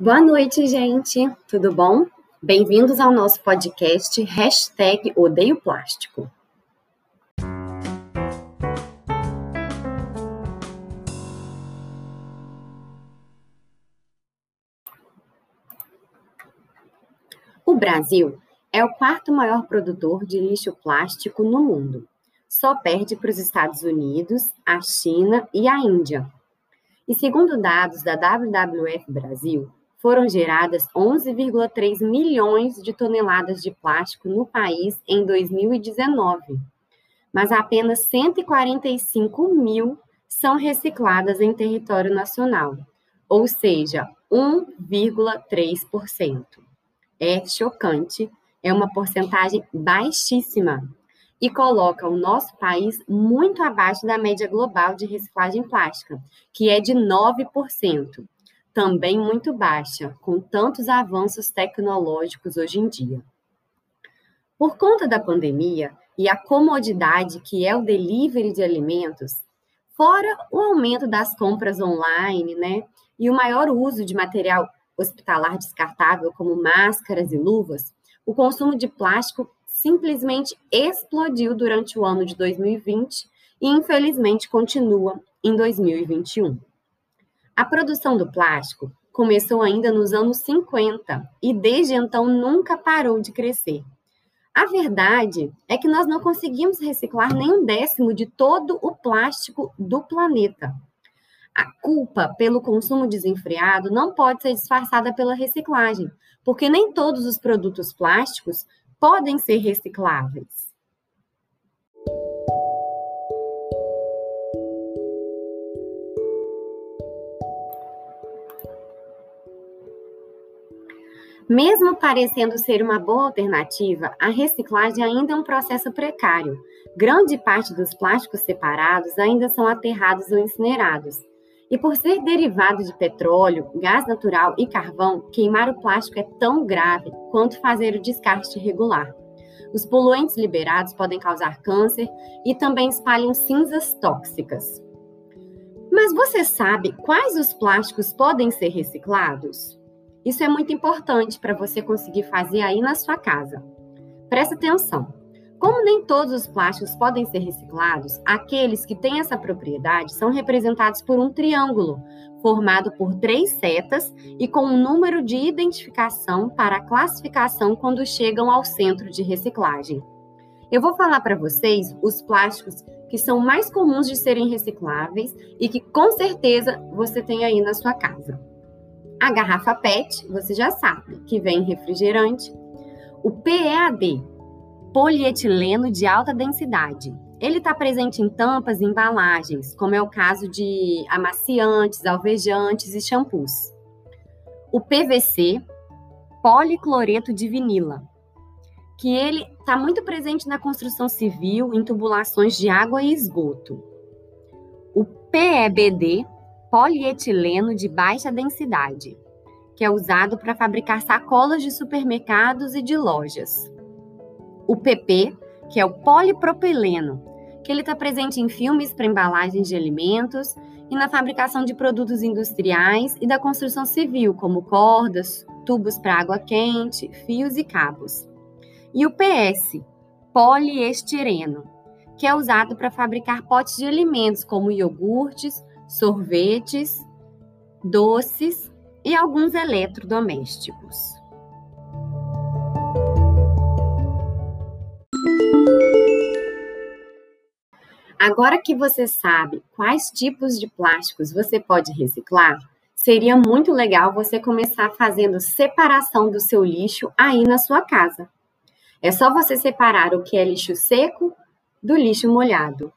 Boa noite, gente. Tudo bom? Bem-vindos ao nosso podcast Hashtag Odeio Plástico. O Brasil é o quarto maior produtor de lixo plástico no mundo. Só perde para os Estados Unidos, a China e a Índia. E segundo dados da WWF Brasil, foram geradas 11,3 milhões de toneladas de plástico no país em 2019, mas apenas 145 mil são recicladas em território nacional, ou seja, 1,3%. É chocante, é uma porcentagem baixíssima e coloca o nosso país muito abaixo da média global de reciclagem plástica, que é de 9% também muito baixa, com tantos avanços tecnológicos hoje em dia. Por conta da pandemia e a comodidade que é o delivery de alimentos, fora o aumento das compras online, né, e o maior uso de material hospitalar descartável, como máscaras e luvas, o consumo de plástico simplesmente explodiu durante o ano de 2020 e, infelizmente, continua em 2021. A produção do plástico começou ainda nos anos 50 e desde então nunca parou de crescer. A verdade é que nós não conseguimos reciclar nem um décimo de todo o plástico do planeta. A culpa pelo consumo desenfreado não pode ser disfarçada pela reciclagem, porque nem todos os produtos plásticos podem ser recicláveis. Mesmo parecendo ser uma boa alternativa, a reciclagem ainda é um processo precário. Grande parte dos plásticos separados ainda são aterrados ou incinerados. E por ser derivado de petróleo, gás natural e carvão, queimar o plástico é tão grave quanto fazer o descarte irregular. Os poluentes liberados podem causar câncer e também espalham cinzas tóxicas. Mas você sabe quais os plásticos podem ser reciclados? Isso é muito importante para você conseguir fazer aí na sua casa. Presta atenção. Como nem todos os plásticos podem ser reciclados, aqueles que têm essa propriedade são representados por um triângulo, formado por três setas e com um número de identificação para a classificação quando chegam ao centro de reciclagem. Eu vou falar para vocês os plásticos que são mais comuns de serem recicláveis e que com certeza você tem aí na sua casa. A garrafa PET, você já sabe, que vem refrigerante. O PEAD, polietileno de alta densidade. Ele está presente em tampas e embalagens, como é o caso de amaciantes, alvejantes e shampoos. O PVC, policloreto de vinila, que ele está muito presente na construção civil, em tubulações de água e esgoto. O PEBD, polietileno de baixa densidade, que é usado para fabricar sacolas de supermercados e de lojas. O PP, que é o polipropileno, que ele está presente em filmes para embalagens de alimentos e na fabricação de produtos industriais e da construção civil, como cordas, tubos para água quente, fios e cabos. E o PS, poliestireno, que é usado para fabricar potes de alimentos como iogurtes, sorvetes, doces e alguns eletrodomésticos. Agora que você sabe quais tipos de plásticos você pode reciclar, seria muito legal você começar fazendo separação do seu lixo aí na sua casa. É só você separar o que é lixo seco do lixo molhado.